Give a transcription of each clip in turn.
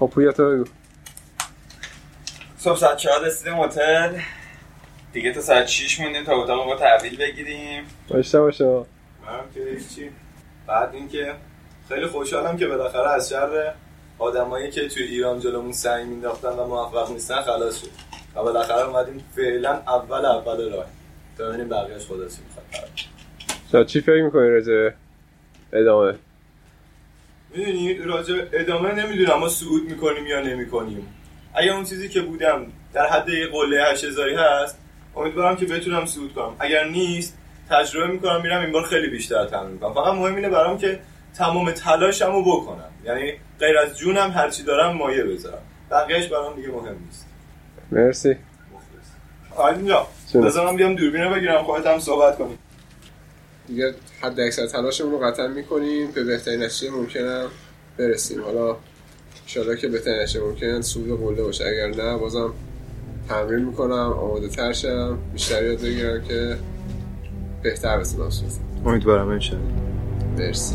خب پویا تو بگو. صبح ساعت چهار رسیدیم هتل. دیگه تا ساعت 6 موندیم تا اتاق با تحویل بگیریم. باشه باشه. منم که هیچی بعد اینکه خیلی خوشحالم که بالاخره از شر آدمایی که توی ایران جلومون سعی مینداختن و موفق نیستن خلاص شد. و بالاخره اومدیم فعلا اول اول راه. تا ببینیم بقیه‌اش خدا چی می‌خواد. چی فکر می‌کنی راجع ادامه؟ می‌دونی راجع ادامه نمی‌دونم ما صعود می‌کنیم یا نمی‌کنیم. اگر اون چیزی که بودم در حد یه قله 8000 هست امیدوارم که بتونم صعود کنم. اگر نیست تجربه می‌کنم میرم این بار خیلی بیشتر تمرین می‌کنم. فقط مهم اینه برام که تمام تلاشمو بکنم. یعنی غیر از جونم هرچی دارم مایه بذارم. بقیهش برام دیگه مهم نیست. مرسی. آیدین جا چون؟ بذار من بیام دوربین رو بگیرم خودت هم صحبت کنیم دیگه حد اکثر تلاشمون رو قطعا می‌کنیم. به بهترین نتیجه ممکنم برسیم. حالا انشالله که بهترین نتیجه ممکن سود قله باشه. اگر نه بازم تمرین می‌کنم آماده تر شم. بیشتر یاد بگیرم که بهتر بتونم سود امیدوارم انشالله. مرسی.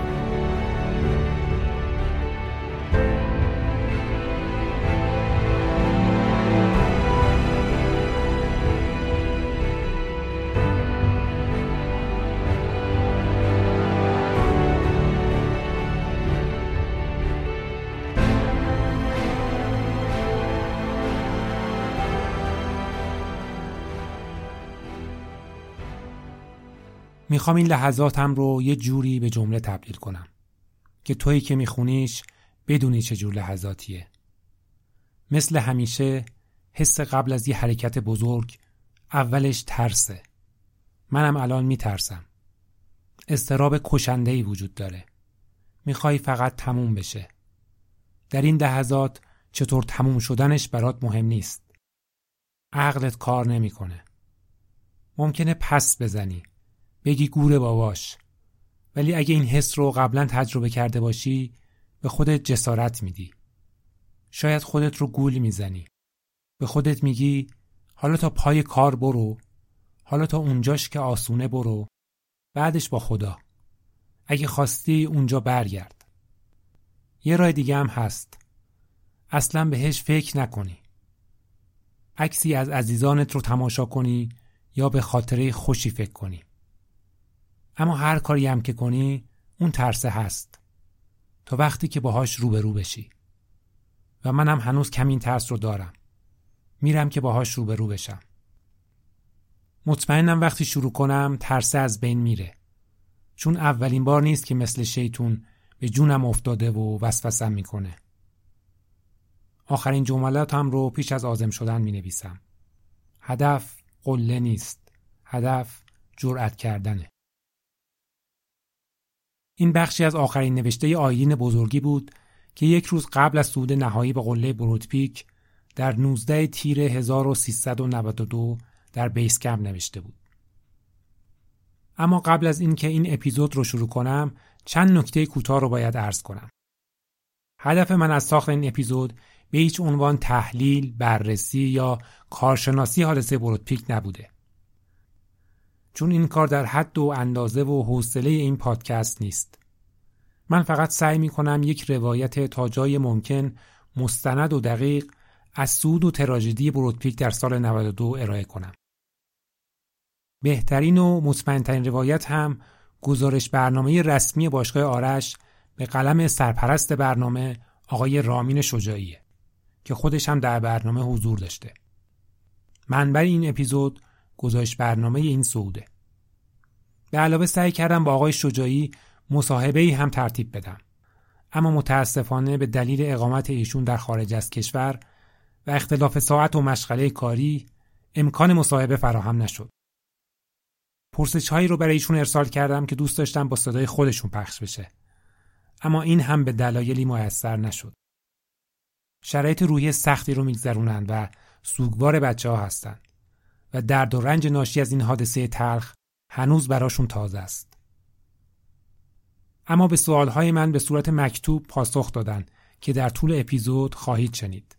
می‌خوام این لحظاتم رو یه جوری به جمله تبدیل کنم که تویی که میخونیش بدونی چه جور لحظاتیه. مثل همیشه حس قبل از یه حرکت بزرگ اولش ترسه. منم الان میترسم. استراب کشندهی وجود داره. می‌خوای فقط تموم بشه. در این لحظات چطور تموم شدنش برات مهم نیست. عقلت کار نمی‌کنه. ممکنه پس بزنی. بگی گوره باباش. ولی اگه این حس رو قبلا تجربه کرده باشی به خودت جسارت میدی. شاید خودت رو گول می‌زنی. به خودت میگی حالا تا پای کار برو حالا تا اونجاش که آسونه برو. بعدش با خدا. اگه خواستی اونجا برگرد. یه راه دیگه هم هست. اصلا بهش فکر نکنی. عکسی از عزیزانت رو تماشا کنی یا به خاطره خوشی فکر کنی. اما هر کاری هم که کنی اون ترسه هست تا وقتی که باهاش روبرو بشی و منم هنوز کمین ترس رو دارم میرم که باهاش روبرو بشم مطمئنم وقتی شروع کنم ترسه از بین میره چون اولین بار نیست که مثل شیطون به جونم افتاده و وسوسم می‌کنه آخرین جملاتم رو پیش از آزم شدن می نویسم. هدف قله نیست. هدف جرأت کردنه. این بخشی از آخرین نوشته آیین بزرگی بود که یک روز قبل از صعود نهایی به قله بروتپیک در 19 تیر 1392 در بیس کمپ نوشته بود. اما قبل از اینکه این اپیزود رو شروع کنم چند نکته کوتاه رو باید عرض کنم. هدف من از ساخت این اپیزود به هیچ عنوان تحلیل، بررسی یا کارشناسی حادثه بروتپیک نبوده. چون این کار در حد و اندازه و حوصله این پادکست نیست. من فقط سعی می کنم یک روایت تا جای ممکن مستند و دقیق از سود و تراژدی بروتپیک در سال 92 ارائه کنم. بهترین و مطمئنترین روایت هم گزارش برنامه رسمی باشگاه آرش به قلم سرپرست برنامه آقای رامین شجاعیه که خودش هم در برنامه حضور داشته. منبع این اپیزود گزارش برنامه این سعوده. به علاوه سعی کردم با آقای شجاعی مصاحبه هم ترتیب بدم. اما متاسفانه به دلیل اقامت ایشون در خارج از کشور و اختلاف ساعت و مشغله کاری امکان مصاحبه فراهم نشد. پرسش هایی رو برای ایشون ارسال کردم که دوست داشتم با صدای خودشون پخش بشه. اما این هم به دلایلی میسر نشد. شرایط روحی سختی رو میگذرونند و سوگوار بچه ها هستند و درد و رنج ناشی از این حادثه تلخ هنوز براشون تازه است. اما به سوالهای من به صورت مکتوب پاسخ دادن که در طول اپیزود خواهید شنید.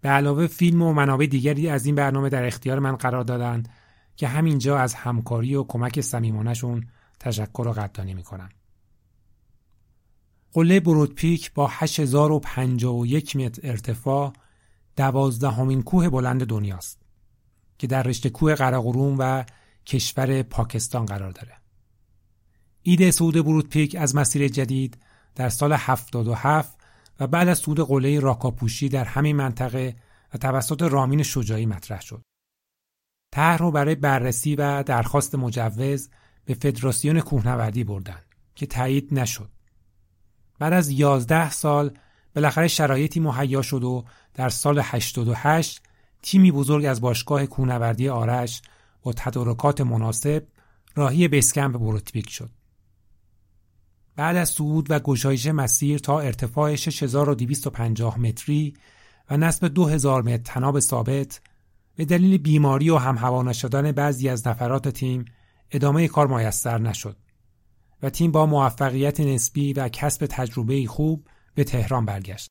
به علاوه فیلم و منابع دیگری از این برنامه در اختیار من قرار دادند که همینجا از همکاری و کمک صمیمانهشون تشکر و قدردانی می‌کنم. قله برودپیک با 8051 متر ارتفاع دوازدهمین کوه بلند دنیاست که در رشته کوه قراقروم و کشور پاکستان قرار داره. ایده صعود برودپیک از مسیر جدید در سال 77 و بعد از صعود قله راکاپوشی در همین منطقه و توسط رامین شجاعی مطرح شد. طرح رو برای بررسی و درخواست مجوز به فدراسیون کوهنوردی بردن که تایید نشد. بعد از 11 سال بالاخره شرایطی مهیا شد و در سال 88 تیمی بزرگ از باشگاه کوهنوردی آرش با تدارکات مناسب راهی بیسکمپ بروتبیک شد. بعد از صعود و گشایش مسیر تا ارتفاع 6250 متری و نصب 2000 متر تناب ثابت به دلیل بیماری و هم هوا نشدن بعضی از نفرات تیم ادامه کار میسر نشد و تیم با موفقیت نسبی و کسب تجربه خوب به تهران برگشت.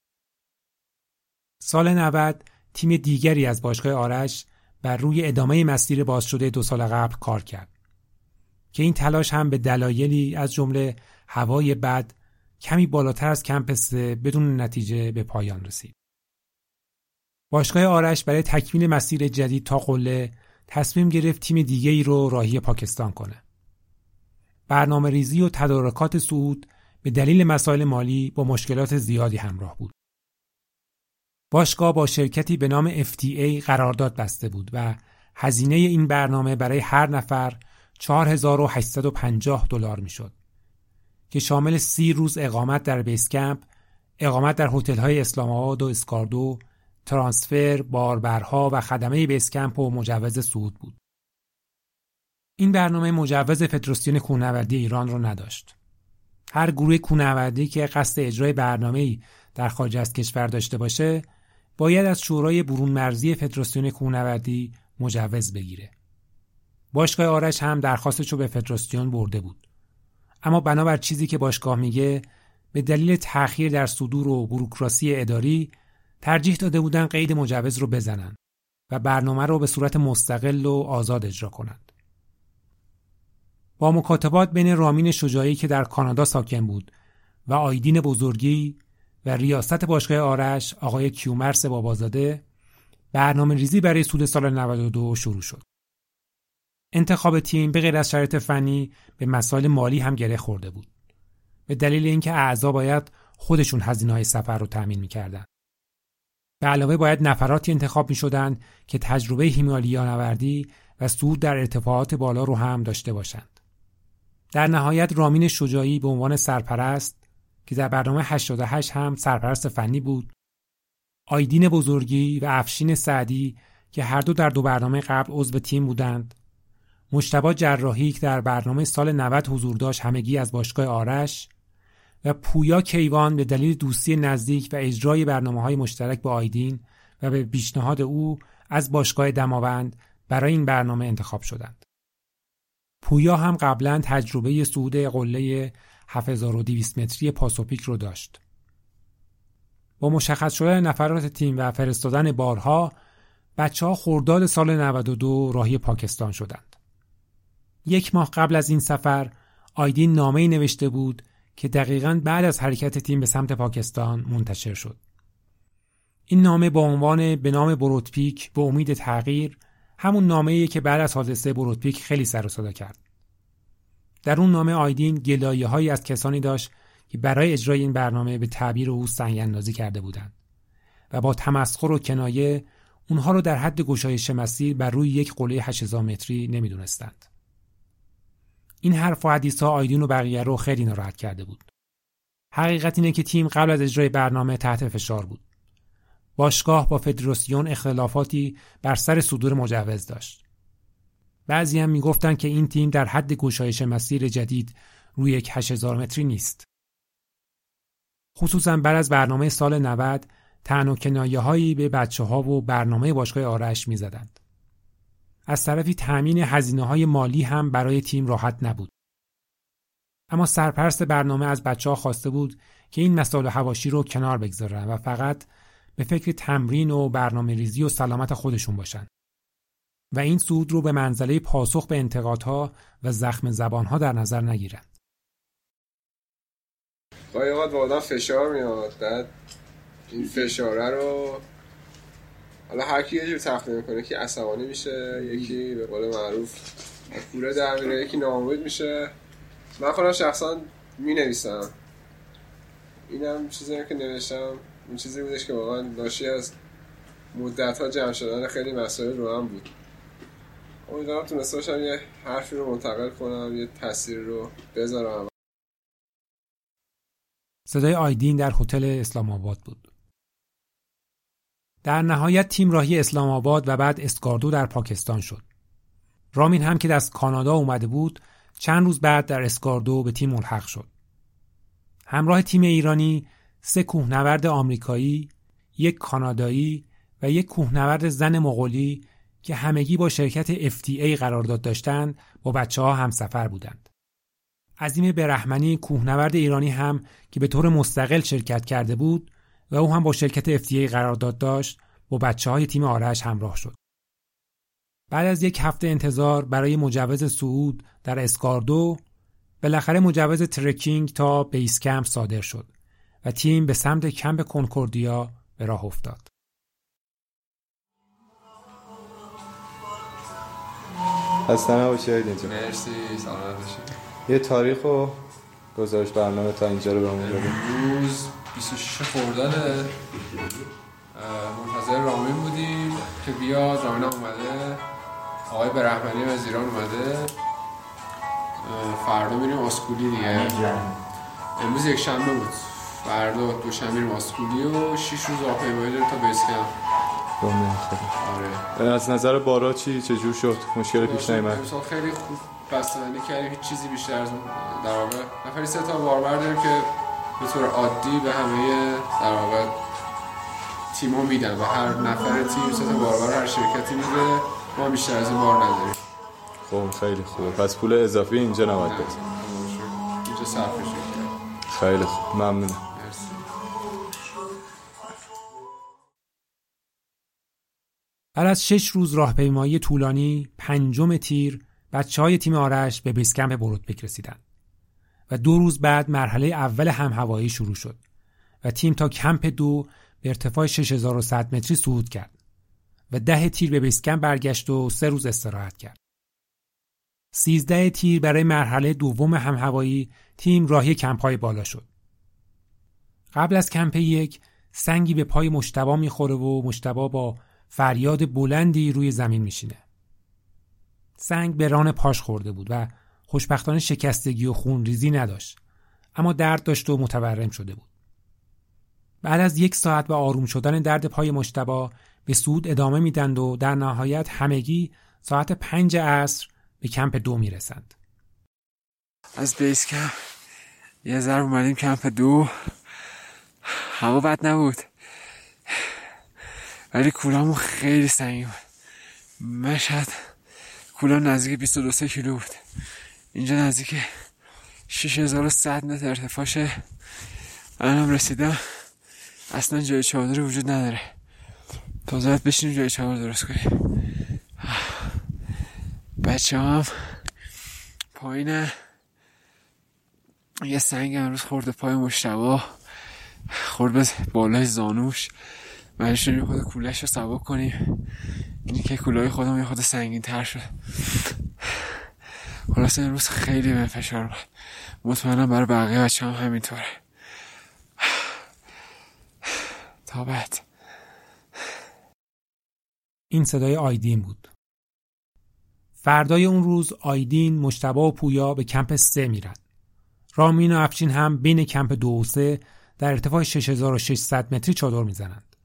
سال 90 تیم دیگری از باشگاه آرش بر روی ادامه مسیر باز شده دو سال قبل کار کرد که این تلاش هم به دلایلی از جمله هوای بد کمی بالاتر از کمپ بدون نتیجه به پایان رسید. باشگاه آرش برای تکمیل مسیر جدید تا قله تصمیم گرفت تیم دیگه ای رو راهی پاکستان کنه. برنامه ریزی و تدارکات صعود به دلیل مسائل مالی با مشکلات زیادی همراه بود. باشگاه با شرکتی به نام FTA قرارداد بسته بود و هزینه این برنامه برای هر نفر 4850 دلار می‌شد که شامل سی روز اقامت در بیسکمپ، اقامت در هتل‌های اسلام آباد و اسکاردو، ترانسفر، باربرها و خدمه بیسکمپ و مجوز صعود بود. این برنامه مجوز فدراسیون کوهنوردی ایران را نداشت. هر گروه کوهنوردی که قصد اجرای برنامه‌ای در خارج از کشور داشته باشه، باید از شورای برون مرزی فدراسیون کوهنوردی مجوز بگیره. باشگاه آرش هم درخواستش رو به فدراسیون برده بود. اما بنابر چیزی که باشگاه میگه به دلیل تأخیر در صدور و بروکراسی اداری ترجیح داده بودن قید مجوز رو بزنن و برنامه رو به صورت مستقل و آزاد اجرا کنند. با مکاتبات بین رامین شجاعی که در کانادا ساکن بود و آیدین بزرگی و ریاست باشگاه آرش آقای کیومرس بابازاده برنامه ریزی برای سود سال 92 شروع شد. انتخاب تیم به غیر از شرایط فنی به مسائل مالی هم گره خورده بود. به دلیل اینکه اعضا باید خودشون هزینه های سفر رو تأمین می‌کردن. به علاوه باید نفراتی انتخاب می که تجربه هیمالیا نوردی و صعود در ارتفاعات بالا رو هم داشته باشند. در نهایت رامین شجاعی به عنوان سرپرست که در برنامه 88 هم سرپرست فنی بود آیدین بزرگی و افشین سعدی که هر دو در دو برنامه قبل عضو تیم بودند مشتبا جراحی که در برنامه سال 90 حضور داشت همگی از باشگاه آرش و پویا کیوان به دلیل دوستی نزدیک و اجرای برنامه های مشترک با آیدین و به پیشنهاد او از باشگاه دماوند برای این برنامه انتخاب شدند. پویا هم قبلا تجربه صعود قله 7200 متری پاسوپیک رو داشت. با مشخص شدن نفرات تیم و فرستادن بارها بچه ها خورداد سال 92 راهی پاکستان شدند. یک ماه قبل از این سفر آیدین نامه نوشته بود که دقیقا بعد از حرکت تیم به سمت پاکستان منتشر شد. این نامه با عنوان به نام بروتپیک به امید تغییر همون نامه که بعد از حادثه بروتپیک خیلی سر و صدا کرد. در اون نامه آیدین گلایه هایی از کسانی داشت که برای اجرای این برنامه به تعبیر او سنگ اندازی کرده بودند و با تمسخر و کنایه اونها رو در حد گشایش مسیر بر روی یک قله 8000 متری نمی‌دونستند. این حرف و حدیث ها آیدین و بقیه رو خیلی ناراحت کرده بود. حقیقت اینه که تیم قبل از اجرای برنامه تحت فشار بود. باشگاه با فدراسیون اختلافاتی بر سر صدور مجوز داشت. بعضی هم می‌گفتند که این تیم در حد گشایش مسیر جدید روی یک 8000 متری نیست. خصوصا بعد از برنامه سال 90 تن و کنایه هایی به بچه ها و برنامه باشگاه آرش می زدند. از طرفی تأمین هزینه های مالی هم برای تیم راحت نبود. اما سرپرست برنامه از بچه ها خواسته بود که این مسائل هواشی رو کنار بگذارن و فقط به فکر تمرین و برنامه ریزی و سلامت خودشون باشن. و این سود رو به منزله پاسخ به انتقادها و زخم زبانها در نظر نگیرند. گاهی اوقات با فشار میاد بعد این فشاره رو حالا هر کی یه جور تخته می‌کنه که عصبانی میشه یکی به قول معروف کوره در میره یکی ناامید میشه. من خودم شخصا می نویسم اینم چیزی که نوشتم این چیزی بودش که واقعا ناشی از مدت ها جمع شدن خیلی مسائل رو هم بود. امیدوارم تونسته باشم یه حرفی رو منتقل کنم یه تصویر رو بذارم. صدای آیدین در هتل اسلام آباد بود. در نهایت تیم راهی اسلام آباد و بعد اسکاردو در پاکستان شد. رامین هم که از کانادا اومده بود چند روز بعد در اسکاردو به تیم ملحق شد. همراه تیم ایرانی سه کوهنورد آمریکایی، یک کانادایی و یک کوهنورد زن مغولی که همگی با شرکت FTA قرارداد داشتند با بچه ها هم سفر بودند. عظیم برحمنی کوهنورد ایرانی هم که به طور مستقل شرکت کرده بود و او هم با شرکت FTA قرارداد داشت با بچه های تیم آرش همراه شد. بعد از یک هفته انتظار برای مجوز صعود در اسکاردو بالاخره مجوز ترکینگ تا بیس کمپ صادر شد و تیم به سمت کمپ کنکوردیا به راه افتاد. خسته نباشید اینجا مرسی سلامت یه تاریخ و گزارش برنامه تا اینجا رو بهمون بگیم روز 26 خرداد منتظر رامین بودیم که بیاد. رامین هم اومده. آقای برحمنی از ایران اومده فردا میریم آسکولی دیگه. امروز یک شنبه بود. فردا دو شنبه میریم آسکولی و 6 روز راهپیمایی داریم تا بیس آره. از نظر بارا چی؟ چجور شد؟ مشکل پیش نیامد خیلی خوب بستنی کردیم. هیچ چیزی بیشتر از در واقع. نفری سه تا باربر داریم که به طور عادی به همه در واقع تیما میدن و هر نفر تیم سه تا باربر هر شرکتی میده ما بیشتر از این بار نداریم. خب خیلی خوبه پس پول اضافی اینجا نباید بده اینجا صرفش خیلی خوب. ممنونم. بعد از شش روز راهپیمایی طولانی پنجم تیر بچه های تیم آرش به بیسکمپ بروتبک رسیدند و دو روز بعد مرحله اول هم هوایی شروع شد و تیم تا کمپ دو به ارتفاع 6100 متری صعود کرد و ده تیر به بیسکمپ برگشت و سه روز استراحت کرد. 13 تیر برای مرحله دوم هم هوایی تیم راهی کمپ های بالا شد. قبل از کمپ یک سنگی به پای مشتبا می‌خوره و مشتبا با فریاد بلندی روی زمین میشینه. سنگ به ران پاش خورده بود و خوشبختانه شکستگی و خونریزی نداشت. اما درد داشت و متورم شده بود. بعد از یک ساعت به آروم شدن درد پای مشتبا به سود ادامه میدند و در نهایت همگی ساعت پنج عصر به کمپ دو می‌رسند. از بیس کمپ یه ذر اومدیم کمپ دو. هوا بد نبود. ولی کولامون خیلی سنگی بود. مشهد کولام نزدیک 22 کیلو بود. اینجا نزدیک 6100 متر ارتفاعشه. هم رسیدم. اصلا جای چادر وجود نداره. تازه باید بشینیم جای چادر درست کنیم. بچه هم پایین. یه سنگ امروز خورده پای مشتبا خورد به بالای زانوش. بعدش داریم خود کولش رو سبا کنیم. اینی که کولای خودم یه خود سنگین تر شد. خلاصه امروز خیلی به فشار بود مطمئنم برای بقیه بچه هم همینطوره. تا بعد. این صدای آیدین بود. فردای اون روز آیدین مشتبا و پویا به کمپ سه میرن. رامین و افشین هم بین کمپ دو و سه در ارتفاع 6600 متری چادر می‌زنند.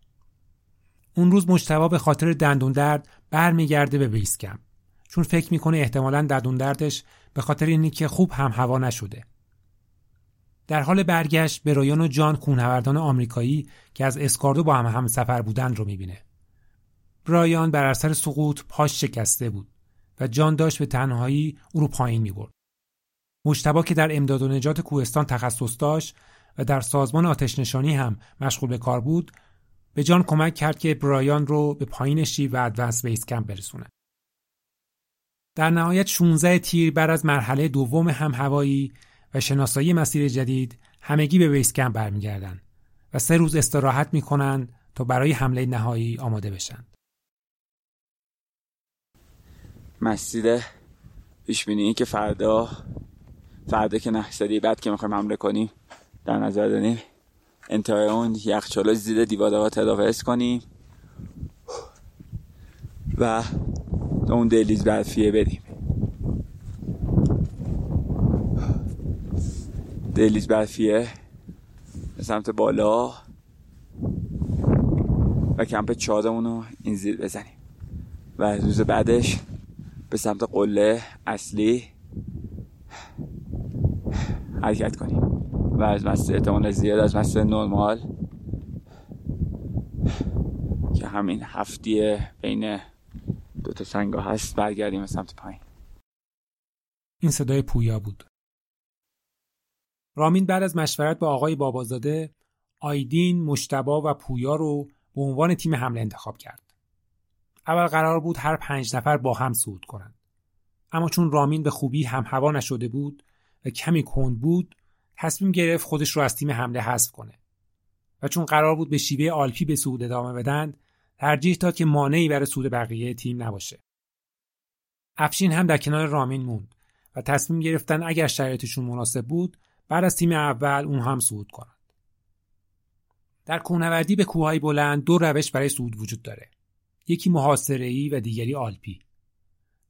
اون روز مشتبا به خاطر دندون درد برمیگرده به بیس کمپ. چون فکر می‌کنه احتمالا دندون دردش به خاطر اینی که خوب هم هوا نشده در حال برگشت به رایان و جان کونهوردان آمریکایی که از اسکاردو با هم هم سفر بودن رو می‌بینه. برایان بر اثر سقوط پاش شکسته بود و جان داشت به تنهایی او رو پایین می‌برد. مشتبا که در امداد و نجات کوهستان تخصص داشت و در سازمان آتش نشانی هم مشغول به کار بود به جان کمک کرد که برایان رو به پایین شیب و ادوانس بیس کمپ برسونه. در نهایت 16 تیر بعد از مرحله دوم هم هوایی و شناسایی مسیر جدید همگی به بیس کمپ برمیگردن و سه روز استراحت می‌کنن تا برای حمله نهایی آماده بشن. مسیر پیش بینی که فردا فردا که نه بعد که می‌خوایم حمله کنیم در نظر داریم انتهای اون یخچالا زیر دیوار تدافعش کنیم و اون دلیز برفیه بریم. دلیز برفیه به سمت بالا و کمپ چادمون رو این زیر بزنیم. و روز بعدش به سمت قله اصلی حرکت کنیم. و از مسته احتمال زیاد از مسته نرمال که همین هفتیه بین تا سنگا هست برگردیم به سمت پایین این صدای پویا بود. رامین بعد از مشورت با آقای بابازاده آیدین، مشتبا و پویا رو به عنوان تیم حمله انتخاب کرد. اول قرار بود هر پنج نفر با هم صعود کنند. اما چون رامین به خوبی هم هوا نشده بود و کمی کند بود تصمیم گرفت خودش رو از تیم حمله حذف کنه و چون قرار بود به شیوه آلپی به صعود ادامه بدن ترجیح داد که مانعی برای صعود بقیه تیم نباشه. افشین هم در کنار رامین موند و تصمیم گرفتن اگر شرایطشون مناسب بود بعد از تیم اول اون هم صعود کنند. در کوهنوردی به کوههای بلند دو روش برای صعود وجود داره. یکی محاصره‌ای و دیگری آلپی.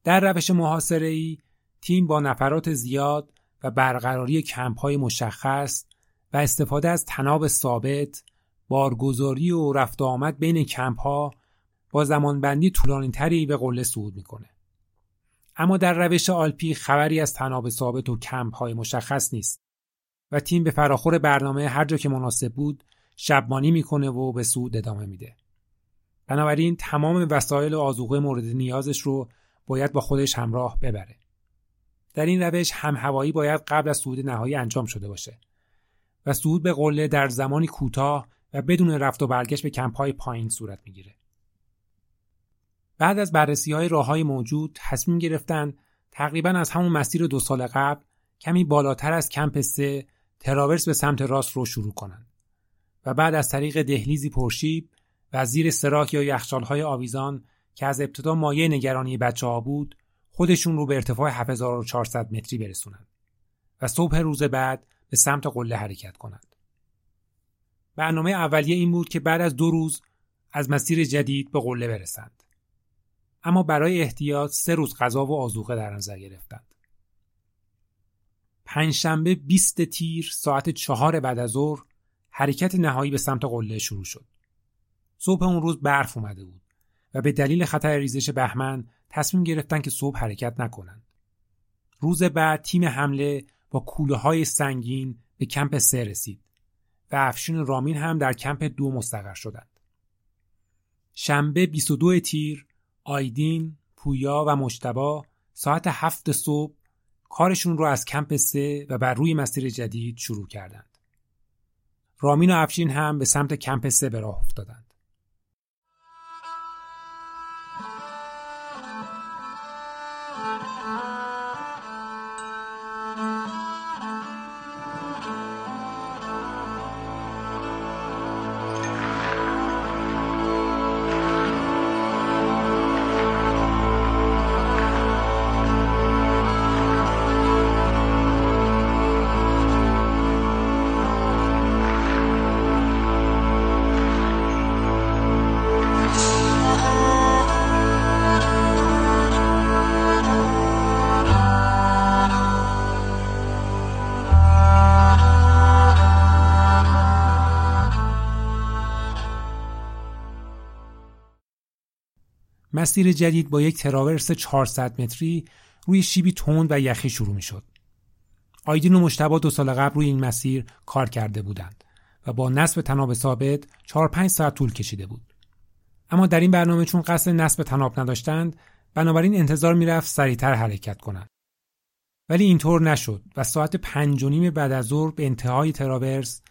در روش محاصره‌ای تیم با نفرات زیاد و برقراری کمپ های مشخص و استفاده از تناب ثابت بارگذاری و رفت آمد بین کمپ ها با زمانبندی طولانی تری به قله صعود می‌کنه. اما در روش آلپی خبری از تناب ثابت و کمپ های مشخص نیست و تیم به فراخور برنامه هر جا که مناسب بود شبمانی می‌کنه و به صعود ادامه میده. بنابراین تمام وسایل و آزوقه مورد نیازش رو باید با خودش همراه ببره. در این روش هم هوایی باید قبل از صعود نهایی انجام شده باشه و صعود به قله در زمانی کوتاه و بدون رفت و برگشت به کمپ های پایین صورت می‌گیره. بعد از بررسی های راه های موجود تصمیم گرفتن تقریبا از همون مسیر دو سال قبل کمی بالاتر از کمپ سه تراورس به سمت راست رو شروع کنند و بعد از طریق دهلیزی پرشیب و زیر سراک یا یخچال های آویزان که از ابتدا مایه نگرانی بچه ها بود خودشون رو به ارتفاع 7400 متری برسونند و صبح روز بعد به سمت قله حرکت کنند. برنامه اولیه این بود که بعد از دو روز از مسیر جدید به قله برسند. اما برای احتیاط سه روز غذا و آزوقه در نظر گرفتند. پنجشنبه 20 تیر ساعت چهار بعد از ظهر حرکت نهایی به سمت قله شروع شد. صبح اون روز برف اومده بود و به دلیل خطر ریزش بهمن تصمیم گرفتن که صبح حرکت نکنند. روز بعد تیم حمله با کوله های سنگین به کمپ سه رسید و افشین رامین هم در کمپ دو مستقر شدند. شنبه 22 تیر آیدین، پویا و مشتبا ساعت هفت صبح کارشون رو از کمپ سه و بر روی مسیر جدید شروع کردند. رامین و افشین هم به سمت کمپ سه به راه افتادند. مسیر جدید با یک تراورس 400 متری روی شیبی تند و یخی شروع می شد. آیدین و مشتبا دو سال قبل روی این مسیر کار کرده بودند و با نصب تناب ثابت 4 5 ساعت طول کشیده بود. اما در این برنامه چون قصد نصب تناب نداشتند بنابراین انتظار می‌رفت سریعتر حرکت کنند. ولی اینطور نشد و ساعت پنج و نیم بعد از ظهر به انتهای تراورس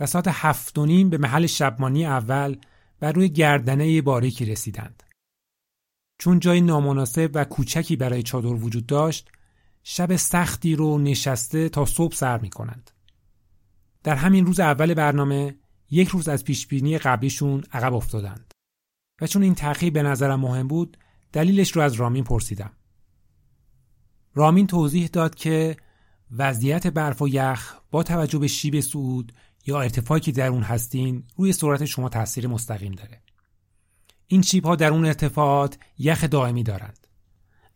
و ساعت هفت و نیم به محل شبمانی اول بر روی گردنه باریکی رسیدند. چون جای نامناسب و کوچکی برای چادر وجود داشت شب سختی رو نشسته تا صبح سر می کنند. در همین روز اول برنامه یک روز از پیشبینی قبلیشون عقب افتادند و چون این تأخیر به نظرم مهم بود دلیلش رو از رامین پرسیدم. رامین توضیح داد که وضعیت برف و یخ با توجه به شیب صعود یا ارتفاعی که در اون هستین روی سرعت شما تاثیر مستقیم داره. این شیب ها در اون ارتفاعات یخ دائمی دارند.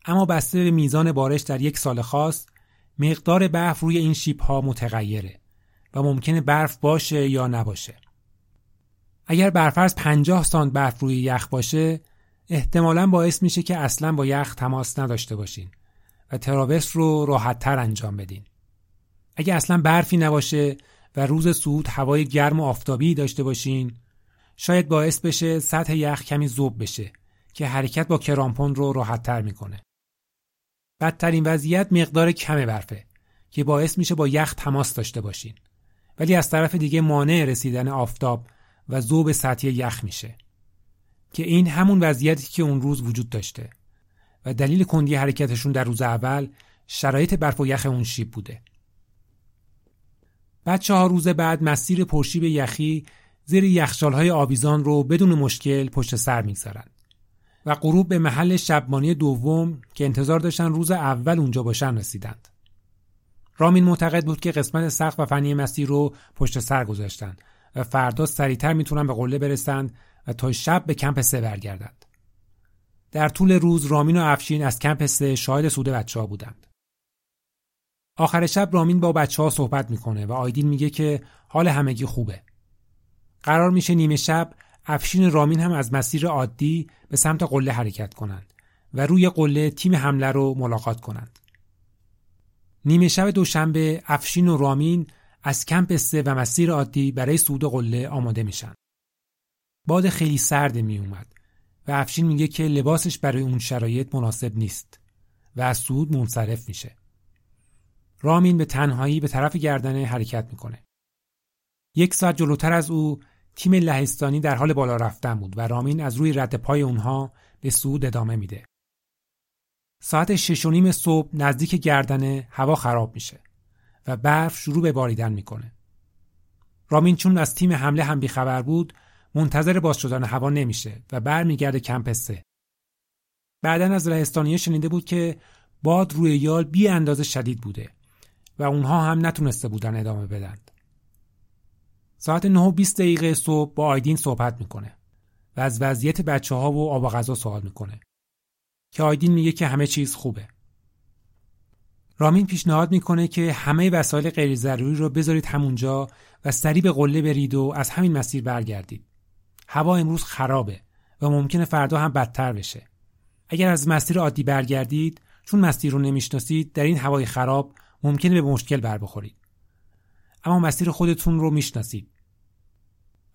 اما بسته به میزان بارش در یک سال خاص مقدار برف روی این شیب ها متغیره و ممکنه برف باشه یا نباشه. اگر برفرض 50 سانت برف روی یخ باشه احتمالا باعث میشه که اصلا با یخ تماس نداشته باشین و تراورس رو راحت تر انجام بدین. اگه اصلا برفی نباشه و روز صعود هوای گرم و آفتابی داشته باشین شاید باعث بشه سطح یخ کمی ذوب بشه که حرکت با کرامپون رو راحت تر می‌کنه. بدترین وضعیت مقدار کم برفه که باعث میشه با یخ تماس داشته باشین ولی از طرف دیگه مانع رسیدن آفتاب و ذوب سطحی یخ میشه که این همون وضعیتی که اون روز وجود داشته و دلیل کندی حرکتشون در روز اول شرایط برف و یخ اون شیب بوده. بعد چهار روز بعد مسیر پرشیب یخی زیر یخچال های آویزان رو بدون مشکل پشت سر می‌گذارند و غروب به محل شبمانی دوم که انتظار داشتن روز اول اونجا باشن رسیدند. رامین معتقد بود که قسمت سخت و فنی مسیر رو پشت سر گذاشتند و فردا سریعتر می‌تونن به قله برسند و تا شب به کمپ سه برگردند. در طول روز رامین و افشین از کمپ سه شاهد سود بچه ها بودند. آخر شب رامین با بچه ها صحبت می‌کنه و آیدین میگه که حال همگی خوبه. قرار میشه نیمه شب افشین رامین هم از مسیر عادی به سمت قله حرکت کنند و روی قله تیم حمله رو ملاقات کنند. نیمه شب دوشنبه افشین و رامین از کمپ سه و مسیر عادی برای صعود قله آماده میشن. باد خیلی سرد می اومد و افشین میگه که لباسش برای اون شرایط مناسب نیست و از صعود منصرف میشه. رامین به تنهایی به طرف گردنه حرکت می‌کنه. یک ساعت جلوتر از او تیم لهستانی در حال بالا رفتن بود و رامین از روی رد پای اونها به صعود ادامه میده. ساعت شش و نیم صبح نزدیک گردنه هوا خراب میشه و برف شروع به باریدن می‌کنه. رامین چون از تیم حمله هم بیخبر بود منتظر باز شدن هوا نمیشه و برمیگرده کمپ سه. بعدا از لهستانیه شنیده بود که باد روی یال بی اندازه شدید بوده و اونها هم نتونسته بودن ادامه بدند. ساعت 9 و 20 دقیقه صبح با آیدین صحبت می‌کنه و از وضعیت بچه ها و آب و غذا سوال می‌کنه که آیدین میگه که همه چیز خوبه. رامین پیشنهاد می‌کنه که همه وسایل غیر ضروری رو بذارید همونجا و سریع به قله برید و از همین مسیر برگردید. هوا امروز خرابه و ممکنه فردا هم بدتر بشه. اگر از مسیر عادی برگردید چون مسیر رو نمی‌شناسید در این هوای خراب ممکنه به مشکل بر بخورید. اما مسیر خودتون رو می‌شناسید.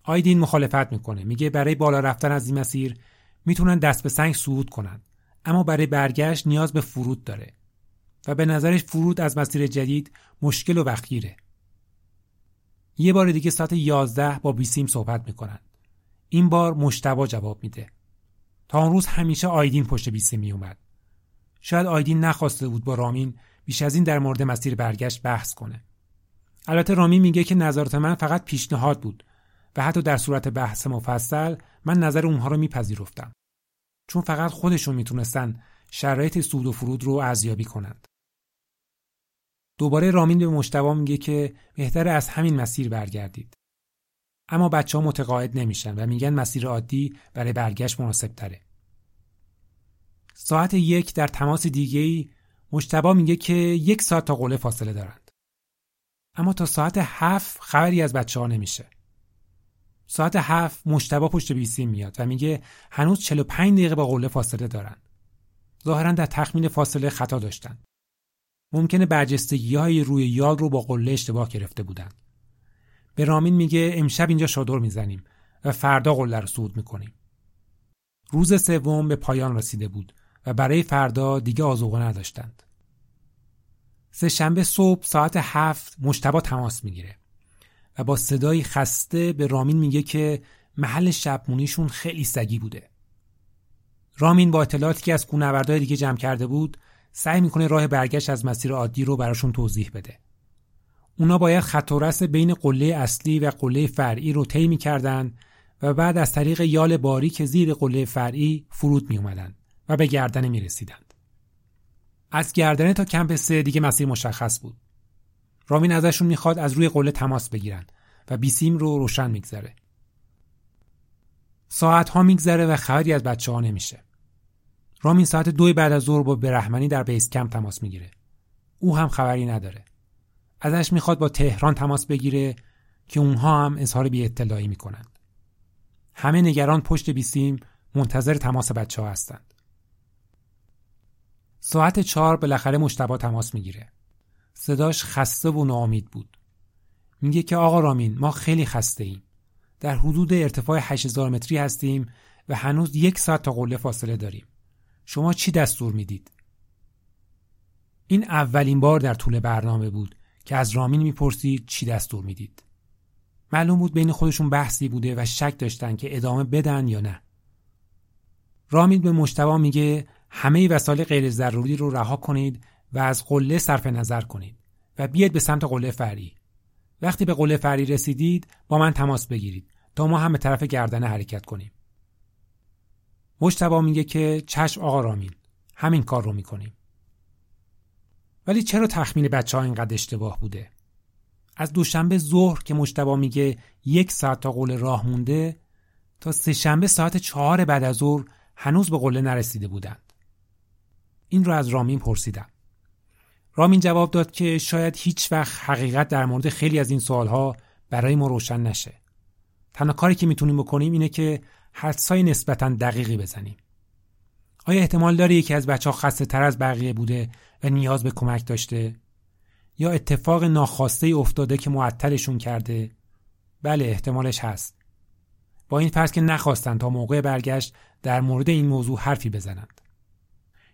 آیدین مخالفت می‌کنه. میگه برای بالا رفتن از این مسیر می‌تونن دست به سنگ صعود کنن. اما برای برگشت نیاز به فرود داره. و به نظرش فرود از مسیر جدید مشکل و وقیره. یه بار دیگه ساعت 11 با بیسیم صحبت می‌کنن. این بار مشتبا جواب میده. تا اون روز همیشه آیدین پشت بیسیم می اومد. شاید آیدین نخواسته بود با رامین بیش از این در مورد مسیر برگشت بحث کنه. البته رامین میگه که نظرات من فقط پیشنهاد بود و حتی در صورت بحث مفصل من نظر اونها رو میپذیرفتم. چون فقط خودشون می‌تونستن شرایط سود و فرود رو ارزیابی کنند. دوباره رامین به مشتبا میگه که بهتر از همین مسیر برگردید. اما بچه ها متقاعد نمیشن و میگن مسیر عادی برای برگشت مناسب تره. ساعت یک در تماس دیگه ای مشتبا میگه که یک ساعت تا قله فاصله دارند. اما تا ساعت هفت خبری از بچه ها نمیشه. ساعت هفت مشتبا پشت بیسی میاد و میگه هنوز 45 دقیقه با قله فاصله دارن. ظاهرا در تخمین فاصله خطا داشتن. ممکنه برجستگی های روی یال رو با قله اشتباه گرفته بودن. به رامین میگه امشب اینجا شادر می‌زنیم و فردا قله رو صعود می‌کنیم. روز سوم به پایان رسیده بود و برای فردا دیگه آزوقه نداشتند. سه شنبه صبح ساعت هفت مشتبا تماس می‌گیره و با صدایی خسته به رامین میگه که محل شبمونیشون خیلی سگی بوده. رامین با اطلاعاتی که از کوهنوردای دیگه جمع کرده بود سعی می‌کنه راه برگشت از مسیر عادی رو براشون توضیح بده. اونا باید خط بین قله اصلی و قله فرعی رو طی می‌کردن و بعد از طریق یال باری که زیر قله فرعی فرود می اومدن و به گردنه می رسیدند. از گردنه تا کمپ سه دیگه مسیر مشخص بود. رامین ازشون می‌خواد از روی قله تماس بگیرن و بیسیم رو روشن میگذره. ساعت ها میگذره و خبری از بچه ها نمیشه. رامین ساعت دو بعد از ظهر با برحمنی در بیس کمپ تماس می‌گیره. او هم خبری نداره. ازش می‌خواد با تهران تماس بگیره که اونها هم اظهار بی اطلاعی می‌کنند. همه نگران پشت بیسیم منتظر تماس بچه ها هستند. ساعت چهار بالاخره مشتبا تماس می‌گیره. صداش خسته و ناامید بود. میگه که آقا رامین ما خیلی خسته ایم. در حدود ارتفاع 8000 متری هستیم و هنوز یک ساعت تا قله فاصله داریم. شما چی دستور می‌دید؟ این اولین بار در طول برنامه بود که از رامین می‌پرسید چی دستور می‌دید. معلوم بود بین خودشون بحثی بوده و شک داشتن که ادامه بدن یا نه. رامید به مشتبا میگه همه وسایل غیر ضروری رو رها کنید و از قله صرف نظر کنید و بیاید به سمت قله فری. وقتی به قله فری رسیدید با من تماس بگیرید تا ما هم به طرف گردنه حرکت کنیم. مشتبا میگه که چشم آقا رامین همین کار رو می‌کنیم. ولی چرا تخمین بچه ها اینقدر اشتباه بوده؟ از دوشنبه ظهر که مشتبا میگه یک ساعت تا قله راه مونده تا سهشنبه ساعت چهار بعد از ظهر هنوز به قله نرسیده بودند. این رو از رامین پرسیدم. رامین جواب داد که شاید هیچ وقت حقیقت در مورد خیلی از این سوالها برای ما روشن نشه. تنها کاری که می‌تونیم بکنیم اینه که حدسای نسبتا دقیقی بزنیم. آیا احتمال داره یکی از بچه ها خسته تر از بقیه بوده و نیاز به کمک داشته؟ یا اتفاق ناخواسته افتاده که معطلشون کرده؟ بله احتمالش هست. با این فرض که نخواستن تا موقع برگشت در مورد این موضوع حرفی بزنند.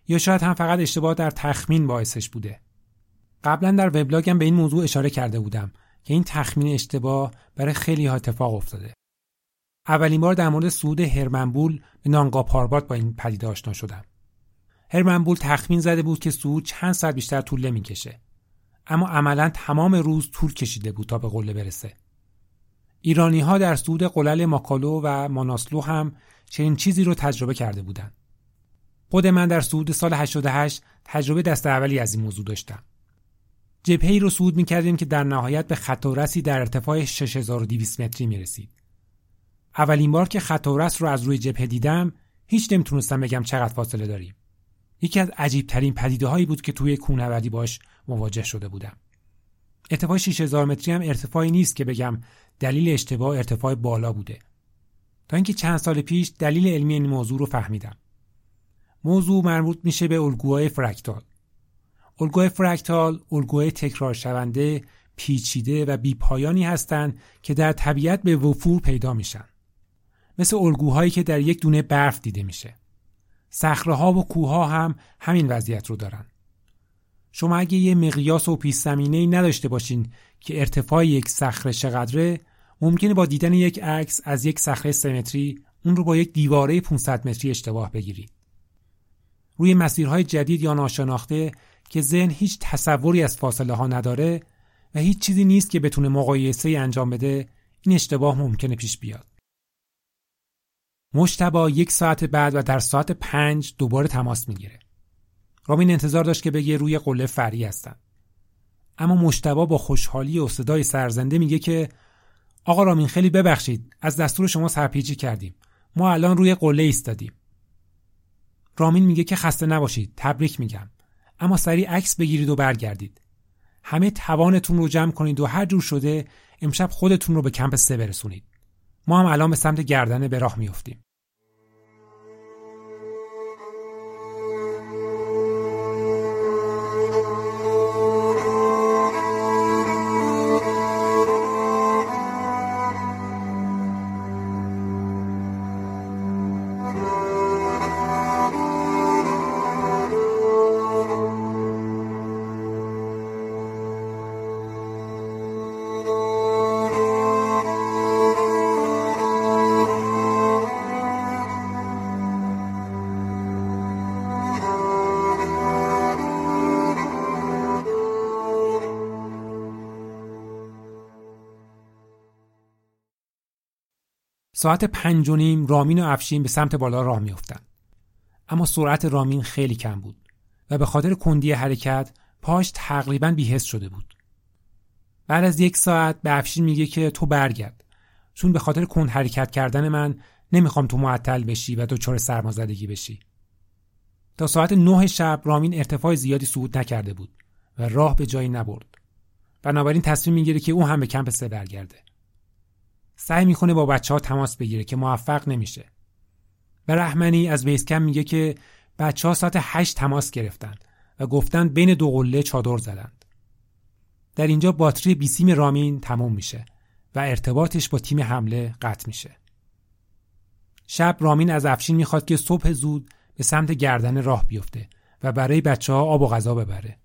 یا شاید هم فقط اشتباه در تخمین باعثش بوده. قبلا در وبلاگم به این موضوع اشاره کرده بودم که این تخمین اشتباه برای خیلی ها اتفاق افتاده اولین بار در مورد سود هرمنبول به نانگا پاربات با این پدیده آشنا شدم هرمنبول تخمین زده بود که سود چند ساعت بیشتر طول نمی‌کشه اما عملا تمام روز طول کشیده بود تا به قله برسه. ایرانی ها در سود قلل ماکالو و ماناسلو هم چنین چیزی رو تجربه کرده بودند. خود من در سود سال 88 تجربه دست اولی از این موضوع داشتم. جبهه رو صعود می کردیم که در نهایت به خط در ارتفاع 6200 متری می رسید. اولین بار که خط رو از روی جبهه دیدم هیچ نمی‌تونستم بگم چقدر فاصله داریم. یکی از عجیب ترین پدیده هایی بود که توی کوهنوردی باش مواجه شده بودم. ارتفاع 6000 متری هم ارتفاعی نیست که بگم دلیل اشتباه ارتفاع بالا بوده. تا اینکه چند سال پیش دلیل علمی این موضوع رو فهمیدم. موضوع مربوط میشه به الگوهای فرکتال. الگوهای فرکتال الگوهای تکرار شونده، پیچیده و بیپایانی هستند که در طبیعت به وفور پیدا میشن. مثل الگوهایی که در یک دونه برف دیده میشه. صخره ها و کوه ها هم همین وضعیت رو دارن. شما اگه یه مقیاس و پیش زمینه نداشته باشین که ارتفاع یک صخره چقدره ممکنه با دیدن یک عکس از یک صخره سمتری اون رو با یک دیواره 500 متری اشتباه بگیرید. روی مسیرهای جدید یا ناشناخته که ذهن هیچ تصوری از فاصله ها نداره و هیچ چیزی نیست که بتونه مقایسه انجام بده این اشتباه ممکنه پیش بیاد. مشتبا یک ساعت بعد و در ساعت پنج دوباره تماس می‌گیره. رامین انتظار داشت که بگه روی قله فری هستن. اما مشتبا با خوشحالی و صدای سرزنده میگه که آقا رامین خیلی ببخشید از دستور شما سرپیچی کردیم. ما الان روی قله ایستادیم. رامین میگه که خسته نباشید. تبریک میگم. اما سریع عکس بگیرید و برگردید. همه توانتون رو جمع کنید و هر جور شده امشب خودتون رو به کمپ سه برسونید. ما هم الان به سمت گردنه به راه میافتیم ساعت پنج و نیم رامین و افشین به سمت بالا راه میافتند. اما سرعت رامین خیلی کم بود و به خاطر کندی حرکت پاش تقریبا بیهست شده بود. بعد از یک ساعت به افشین میگه که تو برگرد. چون به خاطر کند حرکت کردن من نمی‌خوام تو معطل بشی و دچار سرمازدگی بشی. تا ساعت نه شب رامین ارتفاع زیادی صعود نکرده بود و راه به جایی نبرد. بنابراین تصمیم می‌گیره که او هم به کمپ سه برگرده. سعی می‌کنه با بچه ها تماس بگیره که موفق نمیشه. به رحمنی از بیسکم میگه که بچه ها ساعت هشت تماس گرفتن و گفتن بین دو قله چادر زدند. در اینجا باتری بیسیم رامین تموم میشه و ارتباطش با تیم حمله قطع میشه. شب رامین از افشین می‌خواد که صبح زود به سمت گردن راه بیفته و برای بچه ها آب و غذا ببره.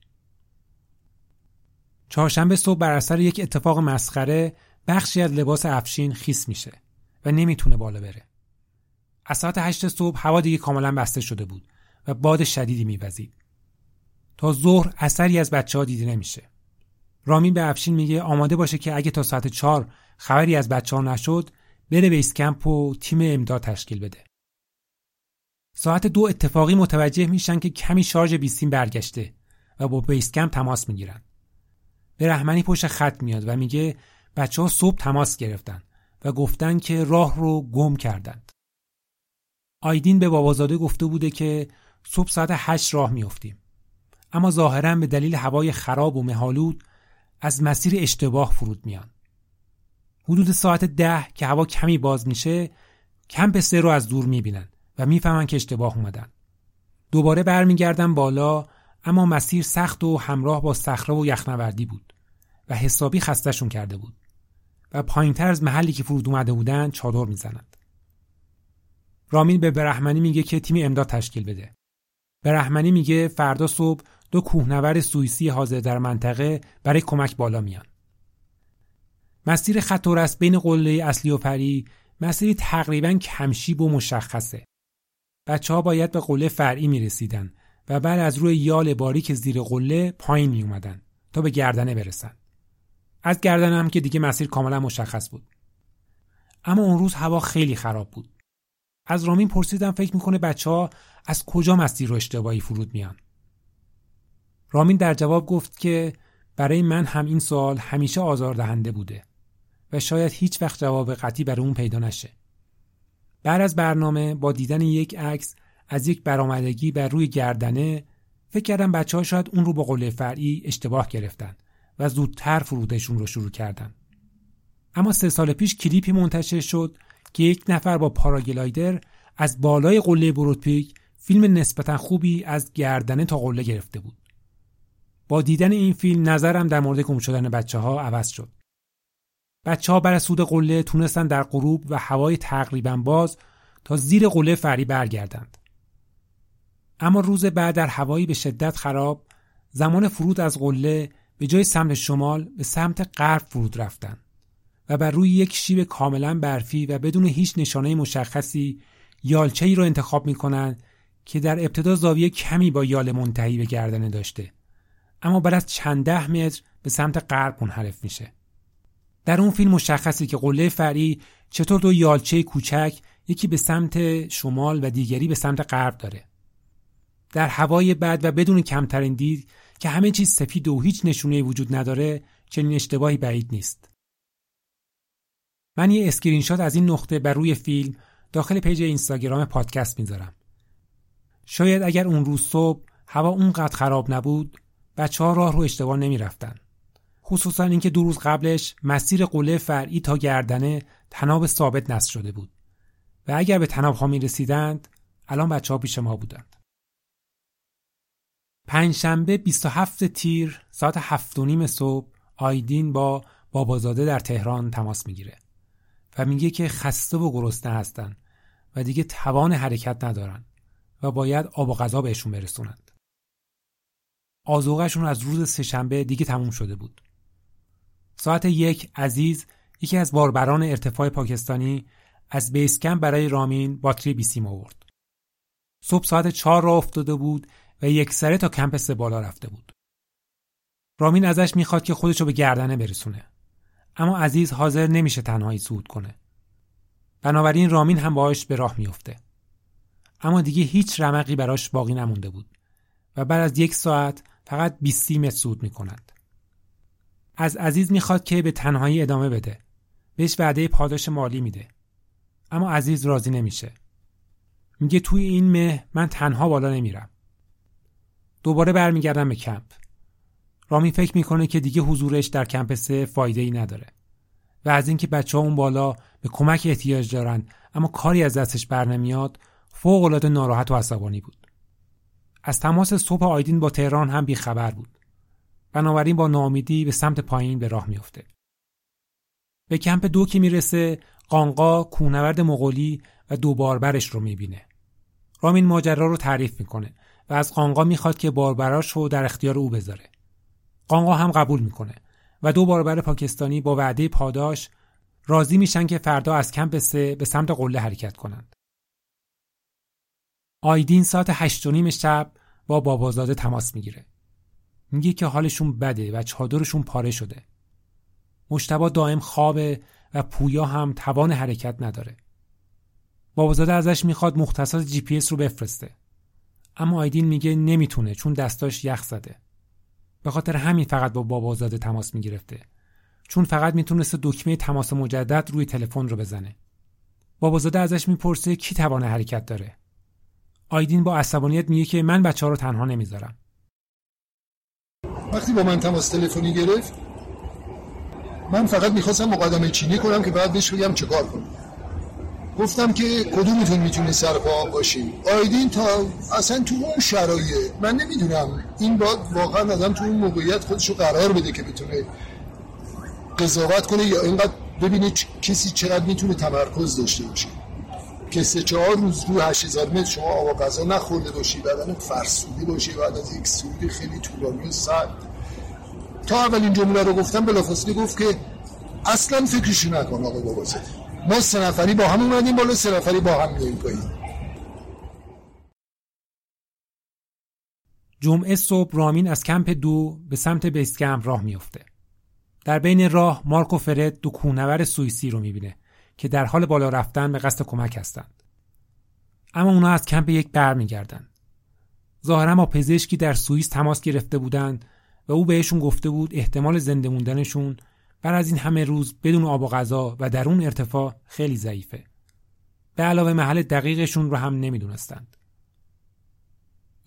چهارشنبه صبح بر اثر یک اتفاق مسخره بخشی از لباس افشین خیس میشه و نمی‌تونه بالا بره. از ساعت هشت صبح هوا دیگه کاملا بسته شده بود و باد شدیدی میوزید. تا ظهر اثری از بچه ها دیده نمیشه. رامین به افشین میگه آماده باشه که اگه تا ساعت چهار خبری از بچه ها نشد بره بیس کمپ و تیم امداد تشکیل بده. ساعت دو اتفاقی متوجه میشن که کمی شارژ بیستیم برگشته و با بیس کمپ تماس می‌گیرن. به رحمنی پشت خط میاد و میگه بچه ها صبح تماس گرفتن و گفتن که راه رو گم کردند. آیدین به بابازاده گفته بوده که صبح ساعت هشت راه میافتیم. اما ظاهرا به دلیل هوای خراب و مهالود از مسیر اشتباه فرود میان. حدود ساعت ده که هوا کمی باز میشه کمپ سه رو از دور می‌بینن و می‌فهمن که اشتباه اومدن. دوباره برمیگردن بالا اما مسیر سخت و همراه با صخره و یخنوردی بود و حسابی خستشون کرده بود. و پایینتر از محلی که فرود اومده بودن چادر می‌زنند. رامین به برحمنی میگه که تیم امداد تشکیل بده. برحمنی میگه فردا صبح دو کوهنورد سوئیسی حاضر در منطقه برای کمک بالا میان. مسیر خط است بین قله اصلی و پری مسیری تقریبا کمشیب و مشخصه. بچه ها باید به قله فرعی می رسیدن و بعد از روی یال باریک زیر قله پایین می اومدن تا به گردنه برسن. از گردنم که دیگه مسیر کاملا مشخص بود. اما اون روز هوا خیلی خراب بود. از رامین پرسیدم فکر می‌کنه بچه ها از کجا مسیر رو اشتباهی فرود میان. رامین در جواب گفت که برای من هم این سوال همیشه آزاردهنده بوده و شاید هیچ وقت جواب قطعی برای اون پیدا نشه. بعد از برنامه با دیدن یک عکس از یک برآمدگی بر روی گردنه فکر کردم بچه ها شاید اون رو با قله فرعی اشتباه گرفتن. و زودتر فرودشون رو شروع کردن. اما سه سال پیش کلیپی منتشر شد که یک نفر با پاراگلایدر از بالای قله بروتپیک فیلم نسبتا خوبی از گردنه تا قله گرفته بود. با دیدن این فیلم نظرم در مورد گم شدن بچه ها عوض شد. بچه ها بر سود قله تونستن در غروب و هوای تقریبا باز تا زیر قله فری برگردند. اما روز بعد در هوایی به شدت خراب زمان فرود از قله به جای سمت شمال به سمت غرب فرود رفتن و بر روی یک شیب کاملا برفی و بدون هیچ نشانه مشخصی یالچه ای رو انتخاب می کنند که در ابتدا زاویه کمی با یال منتهی به گردنه داشته. اما بعد از چند ده متر به سمت غرب منحرف میشه. در اون فیلم مشخصه که قله فرعی چطور دو یالچه کوچک یکی به سمت شمال و دیگری به سمت غرب داره. در هوای بد و بدون کمترین دید که همه چیز سفید و هیچ نشونه وجود نداره چنین اشتباهی بعید نیست. من یه اسکرین شات از این نقطه بر روی فیلم داخل پیج اینستاگرام پادکست می‌ذارم. شاید اگر اون روز صبح هوا اونقدر خراب نبود بچه ها راه رو اشتباه نمی‌رفتن. خصوصا اینکه دو روز قبلش مسیر قله فرعی تا گردنه تناب ثابت نصب شده بود و اگر به تناب ها می رسیدند الان بچه ها پیش ما بودند پنجشنبه 27 تیر ساعت هفت و نیم صبح آیدین با بابازاده در تهران تماس می‌گیره و میگه که خسته و گرسنه هستن و دیگه توان حرکت ندارن و باید آب و غذا بهشون برسونند. آزوغشون از روز سهشنبه دیگه تموم شده بود. ساعت یک عزیز یکی از باربران ارتفاع پاکستانی از بیسکم برای رامین باتری بیسیم آورد. صبح ساعت چهار را افتاده بود و یک سره تا کمپ بالا رفته بود. رامین ازش می‌خواد که خودشو به گردنه برسونه. اما عزیز حاضر نمیشه تنهایی صعود کنه. بنابراین رامین هم باهاش به راه میفته. اما دیگه هیچ رمقی براش باقی نمونده بود و بعد از یک ساعت فقط 20 متر صعود می‌کنند. از عزیز می‌خواد که به تنهایی ادامه بده. بهش وعده پاداش مالی میده. اما عزیز راضی نمیشه. میگه توی این مه من تنها بالا نمیرم. دوباره برمیگردم به کمپ. رامی فکر می‌کنه که دیگه حضورش در کمپ سه فایده ای نداره و از اینکه بچه ها اون بالا به کمک احتیاج دارن اما کاری از دستش بر نمیاد فوق العاده ناراحت و عصبانی بود. از تماس صبح آیدین با تهران هم بیخبر بود. بنابراین با ناامیدی به سمت پایین به راه میافته. به کمپ دو که می‌رسه قانقا کونورد مغولی و دو باربرش رو می‌بینه. رامین ماجرا رو تعریف می‌کنه. و از قانقا می‌خواد که باربراش رو در اختیار او بذاره قانقا هم قبول می‌کنه و دو باربر پاکستانی با وعده پاداش راضی میشن که فردا از کمپ سه به سمت قله حرکت کنند. آیدین ساعت هشت و نیم شب با بابازاده تماس می‌گیره. میگه که حالشون بده و چادرشون پاره شده. مشتبا دائم خوابه و پویا هم توان حرکت نداره. بابازاده ازش می‌خواد مختصات جی پی اس رو بفرسته. اما آیدین میگه نمی‌تونه چون دستاش یخ زده. به خاطر همین فقط با بابازاده تماس می‌گرفته. چون فقط می‌تونسته دکمه تماس مجدد روی تلفن رو بزنه. بابازاده ازش می‌پرسه کی توان حرکت داره. آیدین با عصبانیت میگه که من بچه ها رو تنها نمی‌ذارم. وقتی با من تماس تلفنی گرفت من فقط می‌خواستم مقدمه چینی کنم که بعد بهش بگم چه کار کنم. گفتم که کدومتون می‌تونه سرپا باشیم آیدین تا اصلا تو اون شرایط من نمی‌دونم. این با واقعا آدم تو اون موقعیت خودشو قرار بده که بتونه قضاوت کنه یا اینقدر ببینه کسی چقدر می‌تونه تمرکز داشته باشه. که سه چهار روز رو 8000 متر شما آقا غذا نخورده باشی بدن فرسوده باشی بعد از یک سعودی خیلی طولانی و سرد تا اولین جمله رو گفتم بلافاصله گفت که اصلا فکرشو نکن آقا بابا ما سه نفری با هم اومدیم بالا سه نفری با هم میاییم پایین جمعه صبح رامین از کمپ دو به سمت بیس کمپ راه میفته. در بین راه مارک و فرد دو کونور سوئیسی رو می‌بینه که در حال بالا رفتن به قصد کمک هستند. اما اونا از کمپ یک بر میگردن. ظاهرا با پزشکی در سوئیس تماس گرفته بودند و او بهشون گفته بود احتمال زنده موندنشون بر از این همه روز بدون آب و غذا و در اون ارتفاع خیلی ضعیفه. به علاوه محل دقیقشون رو هم نمی‌دونستند.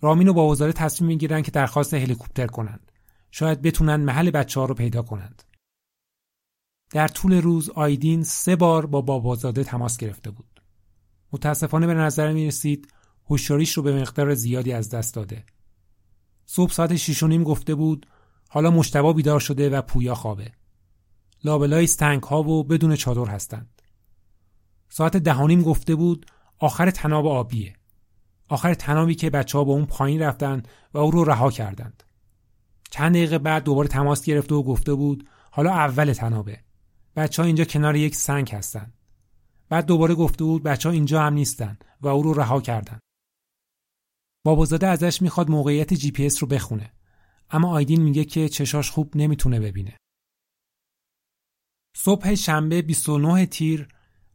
رامین و با وزاره تصمیم می‌گیرن که درخواست هلیکوپتر کنند. شاید بتونن محل بچه ها رو پیدا کنند. در طول روز آیدین سه بار با بابازاده تماس گرفته بود. متاسفانه به نظر می رسید هوشیاریش رو به مقدار زیادی از دست داده. صبح ساعت شیش و نیم گفته بود حالا مشتبا بیدار شده و پویا خوابه. لابلای ستنگ ها و بدون چادر هستند. ساعت دهانیم گفته بود آخر تناب آبیه. آخر تنابی که بچه ها با اون پایین رفتن و او رو رها کردند. چند دقیقه بعد دوباره تماس گرفته و گفته بود حالا اول تنابه. بچه ها اینجا کنار یک سنگ هستند. بعد دوباره گفته بود بچه ها اینجا هم نیستن و او رو رها کردن. بابازاده ازش می‌خواد موقعیت جی پی اس رو بخونه. اما آیدین میگه که چشاش خوب نمی‌تونه ببینه. صبح شنبه 29 تیر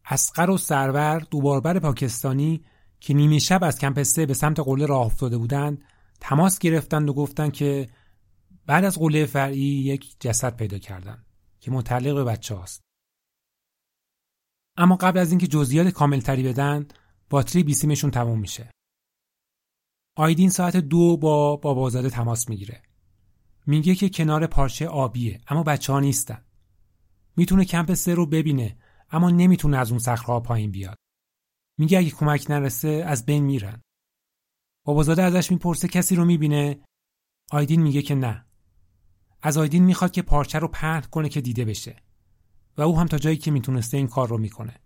اصغر و سرور دو باربر پاکستانی که نیمه شب از کمپ به سمت قله راه افتاده بودند تماس گرفتند و گفتند که بعد از قله فرعی یک جسد پیدا کردند که متعلق به بچه هاست. اما قبل از اینکه جزئیات کاملتری بدن باتری بیسیمشون تموم میشه. آیدین ساعت دو با بابازاده تماس می‌گیره. میگه که کنار پارچه آبیه اما بچه ها نیستن. می‌تونه کمپ سه رو ببینه اما نمی‌تونه از اون صخره‌ها پایین بیاد. میگه اگه کمک نرسه از بین میرن. بابازاده ازش می‌پرسه کسی رو می‌بینه؟ آیدین میگه که نه. از آیدین می‌خواد که پارچه رو پهن کنه که دیده بشه. و او هم تا جایی که می‌تونسته این کار رو می‌کنه.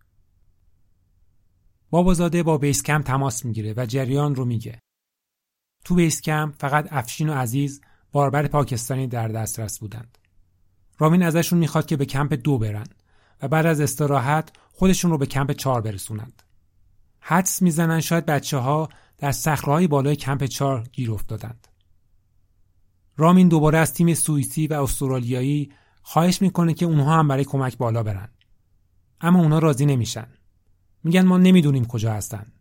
بابازاده با بیس کم تماس می‌گیره و جریان رو میگه. تو بیس کم فقط افشین و عزیز باربر پاکستانی در دسترس بودند. رامین ازشون می‌خواد که به کمپ دو برن و بعد از استراحت خودشون رو به کمپ چهار برسونند. حدس می‌زنن شاید بچه ها در صخره‌های بالای کمپ چهار گیر افتادند. رامین دوباره از تیم سوئیسی و استرالیایی خواهش می‌کنه که اونها هم برای کمک بالا برن. اما اونها راضی نمیشن. میگن ما نمی‌دونیم کجا هستن.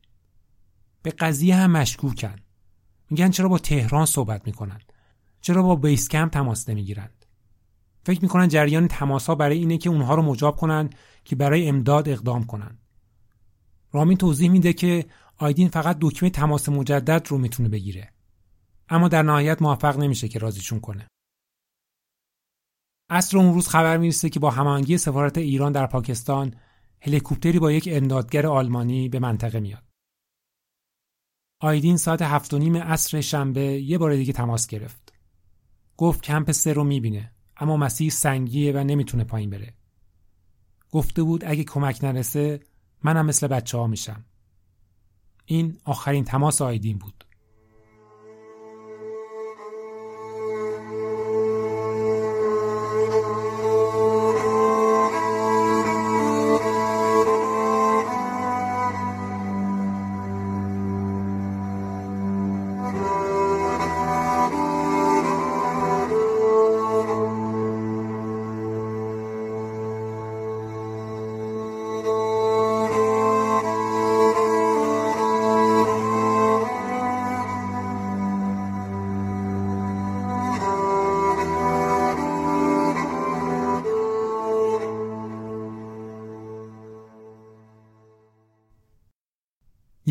به قضیه هم مشکوکن. میگن چرا با تهران صحبت می‌کنن؟ چرا با بیس کمپ تماس نمی‌گیرند؟ فکر می‌کنن جریان تماس ها برای اینه که اونها رو مجاب کنن که برای امداد اقدام کنن. رامین توضیح میده که آیدین فقط دکمه تماس مجدد رو می‌تونه بگیره. اما در نهایت موفق نمیشه که راضیشون کنه. عصر اون روز خبر می‌رسه که با هماهنگی سفارت ایران در پاکستان هلیکوپتری با یک امدادگر آلمانی به منطقه میاد. آیدین ساعت هفت و نیم عصر شنبه یه بار دیگه تماس گرفت. گفت کمپ سه رو می‌بینه اما مسیر سنگیه و نمی‌تونه پایین بره. گفته بود اگه کمک نرسه منم مثل بچه ها میشم. این آخرین تماس آیدین بود.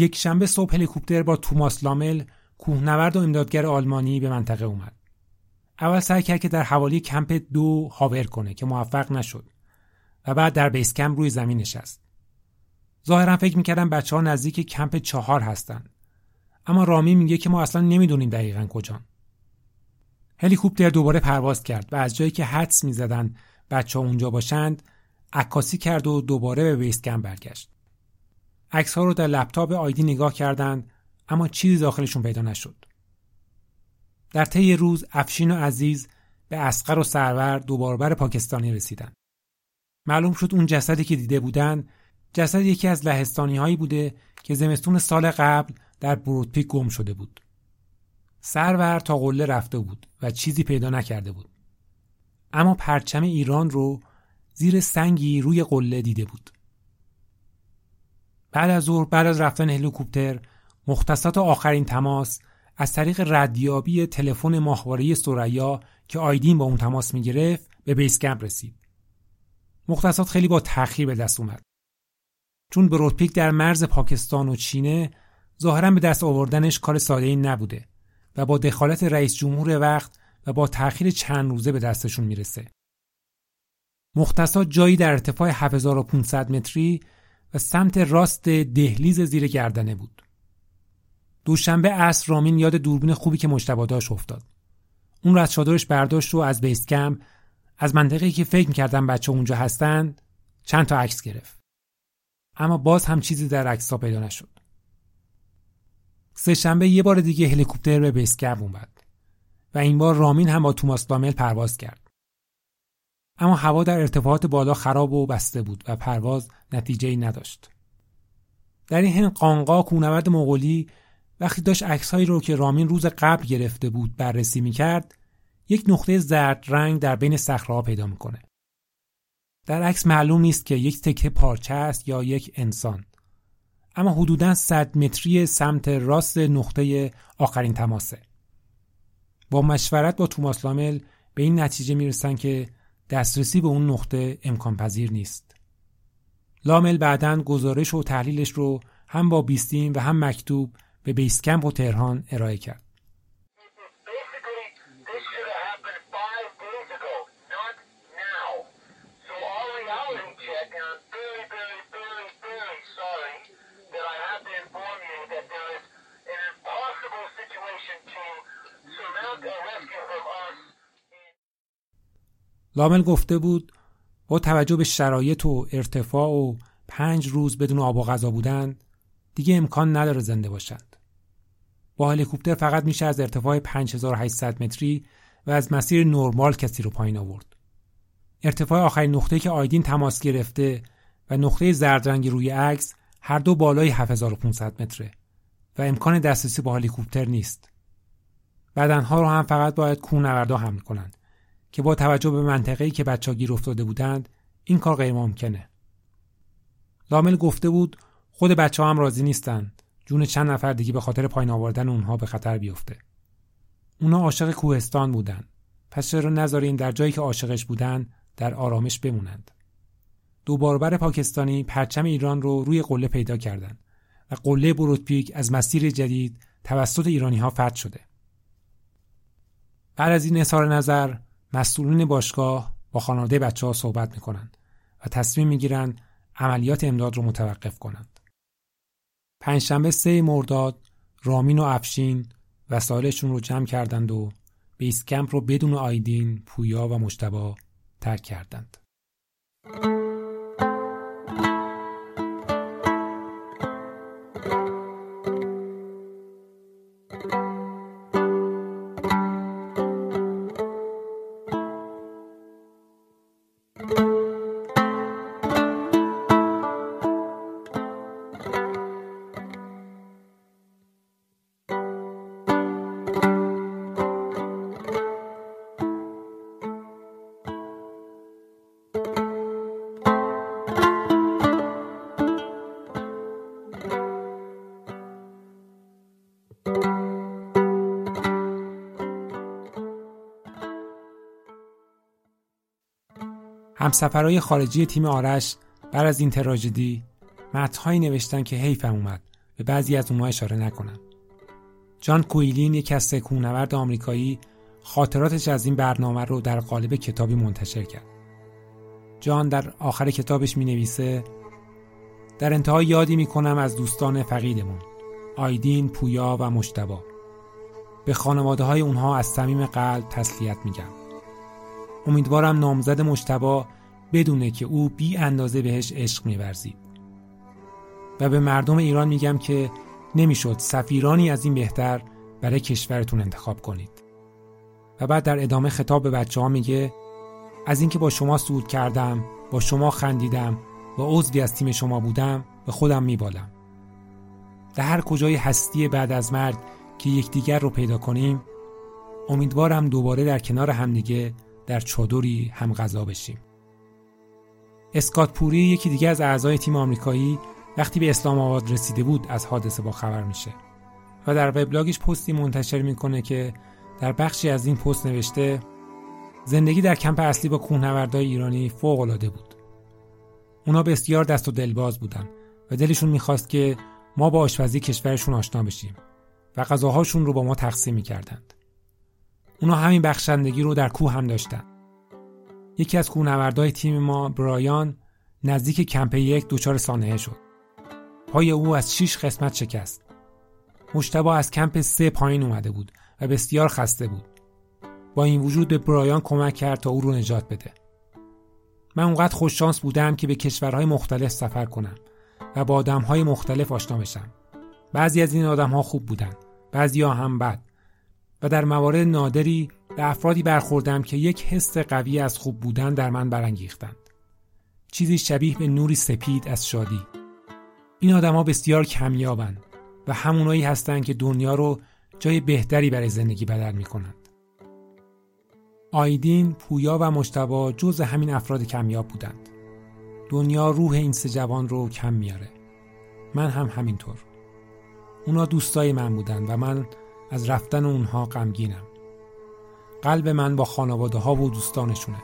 یک شنبه صبح هلیکوپتر با توماس لامل کوهنورد و امدادگر آلمانی به منطقه اومد. اول سعی کرد که در حوالی کمپ دو هاور کنه که موفق نشد و بعد در بیس کمپ روی زمین نشست. ظاهرا فکر می‌کردن بچه ها نزدیک کمپ چهار هستن. اما رامی میگه که ما اصلا نمی‌دونیم دقیقا کجان. هلیکوپتر دوباره پرواز کرد و از جایی که حدس می‌زدن بچه ها اونجا باشند عکاسی کرد و دوباره به بیس کمپ برگشت. عکس ها رو در لپتاپ آیدی نگاه کردند اما چیزی داخلشون پیدا نشد. در طی روز افشین و عزیز به اسقر و سرور دوباربر پاکستانی رسیدند. معلوم شد اون جسدی که دیده بودند جسد یکی از لهستانی هایی بوده که زمستون سال قبل در برودپیک گم شده بود. سرور تا قله رفته بود و چیزی پیدا نکرده بود. اما پرچم ایران رو زیر سنگی روی قله دیده بود. بعد از ظهر بعد از رفتن هلیکوپتر مختصات آخرین تماس از طریق ردیابی تلفن ماهواره سریا که آیدین با اون تماس می‌گرفت به بیس کمپ رسید. مختصات خیلی با تأخیر به دست اومد. چون برودپیک در مرز پاکستان و چینه ظاهرا به دست آوردنش کار ساده ای نبوده و با دخالت رئیس جمهور وقت و با تأخیر چند روزه به دستشون می‌رسه. مختصات جایی در ارتفاع 7500 متری و سمت راست دهلیز زیر گردنه بود. دوشنبه عصر رامین یاد دوربین خوبی که مجتبی داشت افتاد. اون رو از چادرش برداشت و از بیس کم از منطقه‌ای که فکر می‌کردن بچه اونجا هستند چند تا عکس گرفت. اما باز هم چیزی در عکس‌ها پیدا نشد. سه شنبه یه بار دیگه هلیکوپتر به بیس کم اومد و این بار رامین هم با توماس لامل پرواز کرد. اما هوا در ارتفاعات بالا خراب و بسته بود و پرواز نتیجه ای نداشت. در این حین قانقا کونورد مغولی وقتی داشت عکسهایی رو که رامین روز قبل گرفته بود بررسی می‌کرد یک نقطه زرد رنگ در بین صخره‌ها پیدا می‌کنه. در عکس معلوم نیست که یک تکه پارچه است یا یک انسان. اما حدوداً 100 متری سمت راست نقطه آخرین تماسه. با مشورت با توماس لامل به این نتیجه می‌رسن که دسترسی به اون نقطه امکان پذیر نیست. لامل بعدا گزارش و تحلیلش رو هم با بیستیم و هم مکتوب به بیسکمپ و تهران ارائه کرد. لامل گفته بود با توجه به شرایط و ارتفاع و پنج روز بدون آب و غذا بودن دیگه امکان نداره زنده باشند. با هلیکوپتر فقط میشه از ارتفاع 5800 متری و از مسیر نرمال کسی رو پایین آورد. ارتفاع آخرین نقطه که آیدین تماس گرفته و نقطه زردرنگی روی عکس هر دو بالای 7500 متره و امکان دسترسی با هلیکوپتر نیست. بدنها رو هم فقط باید کوهنوردا حمل کنند که با توجه به منطقه‌ای که بچه‌ها گیر افتاده بودند این کار غیر ممکنه. لامل گفته بود خود بچه ها هم راضی نیستند جون چند نفر دیگه به خاطر پایین آوردن اونها به خطر بیفته. اونا عاشق کوهستان بودن. پس چرا نذارین در جایی که عاشقش بودن در آرامش بمونند. دو باربر پاکستانی پرچم ایران رو روی قله پیدا کردند و قله بروتپیک از مسیر جدید توسط ایرانی ها فتح شده. بعد از این اظهار نظر مسئولین باشگاه با خانواده بچه ها صحبت می‌کنند و تصمیم می‌گیرند عملیات امداد رو متوقف کنند. پنجشنبه سه مرداد رامین و افشین وسایلشون رو جمع کردند و بیس کمپ رو بدون آیدین، پویا و مشتبا ترک کردند. همسفرهای خارجی تیم آرش بر از این تراژدی متنهایی نوشتن که حیفم اومد. به بعضی از اونها اشاره نکنم. جان کویلین یک از کوهنورد آمریکایی خاطراتش از این برنامه رو در قالب کتابی منتشر کرد. جان در آخر کتابش می نویسه در انتها یادی می کنم از دوستان فقیدمون. آیدین، پویا و مشتبا. به خانواده های اونها از صمیم قلب تسلیت میگم. امیدوارم نامزد مشتبا بدونه که او بی اندازه بهش عشق میورزید. و به مردم ایران میگم که نمی‌شد سفیرانی از این بهتر برای کشورتون انتخاب کنید. و بعد در ادامه خطاب به بچه ها میگه از اینکه با شما سود کردم با شما خندیدم و عضوی از تیم شما بودم به خودم میبالم. در هر کجای هستی بعد از مرگ که یکدیگر رو پیدا کنیم امیدوارم دوباره در کنار همدیگه در چادری هم غذا بشیم. اسکات پوری یکی دیگه از اعضای تیم آمریکایی وقتی به اسلام آباد رسیده بود از حادثه با خبر میشه و در وبلاگش پستی منتشر می‌کنه که در بخشی از این پست نوشته زندگی در کمپ اصلی با کوهنوردای ایرانی فوق العاده بود. اونا بسیار دست و دلباز بودن و دلشون می‌خواست که ما با آشپزی کشورشون آشنا بشیم و غذاهاشون رو با ما تقسیم می‌کردند. اونا همین بخشندگی رو در کوه هم داشتن. یکی از کوهنوردای تیم ما برایان نزدیک کمپ یک دچار سانحه شد. پای او از شیش قسمت شکست. مشتبا از کمپ سه پایین اومده بود و بسیار خسته بود. با این وجود به برایان کمک کرد تا او رو نجات بده. من اونقدر خوششانس بودم که به کشورهای مختلف سفر کنم. و با آدمهای مختلف آشنا بشم بعضی از این آدمها خوب بودن بعضی ها هم بد و در موارد نادری به افرادی برخوردم که یک حس قوی از خوب بودن در من برانگیختند. چیزی شبیه به نوری سپید از شادی. این آدما بسیار کمیابند و همونایی هستند که دنیا رو جای بهتری برای زندگی بدل می کنند. آیدین، پویا و مشتبا جز همین افراد کمیاب بودند. دنیا روح این سه جوان رو کم میاره. من هم همینطور. اونا دوستای من بودند و من از رفتن اونها غمگینم قلب من با خانواده ها و دوستانشونه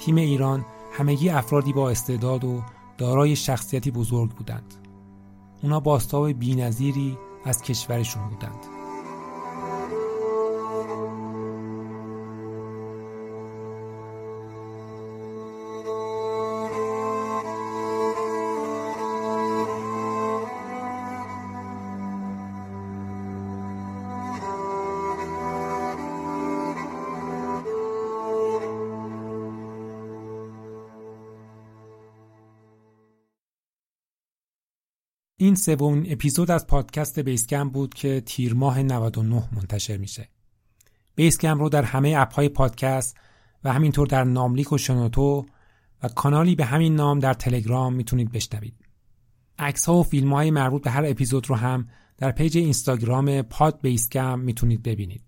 تیم ایران همگی افرادی با استعداد و دارای شخصیتی بزرگ بودند اونا باستاب بینظیری از کشورشون بودند این سومین اپیزود از پادکست Base Camp بود که تیر ماه 99 منتشر میشه. Base Camp رو در همه app های پادکست و همینطور در ناملیک و شنوتو و کانالی به همین نام در تلگرام می‌تونید بشنوید. عکس ها و فیلم های مربوط به هر اپیزود رو هم در page اینستاگرام Pod Base Camp می‌تونید ببینید.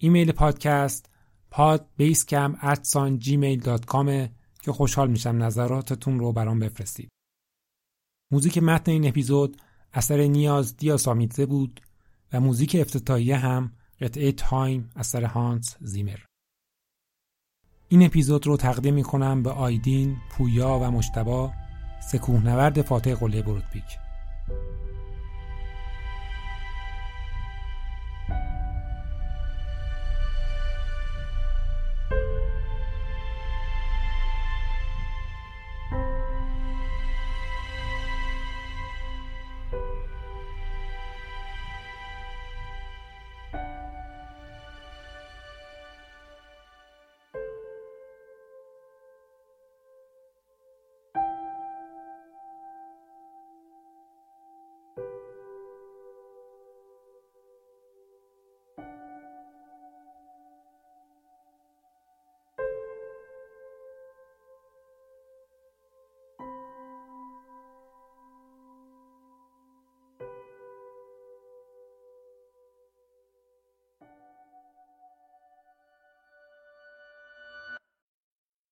ایمیل پادکست podbasecamp@gmail.com که خوشحال میشم نظراتتون رو برام بفرستید. موزیک متن این اپیزود اثر نیاز دیاسامیدزه بود و موزیک افتتاحیه هم قطعه Time اثر هانس زیمر. این اپیزود رو تقدیم می کنم به آیدین، پویا و مجتبی سه کوهنورد فاتح قله برودپیک.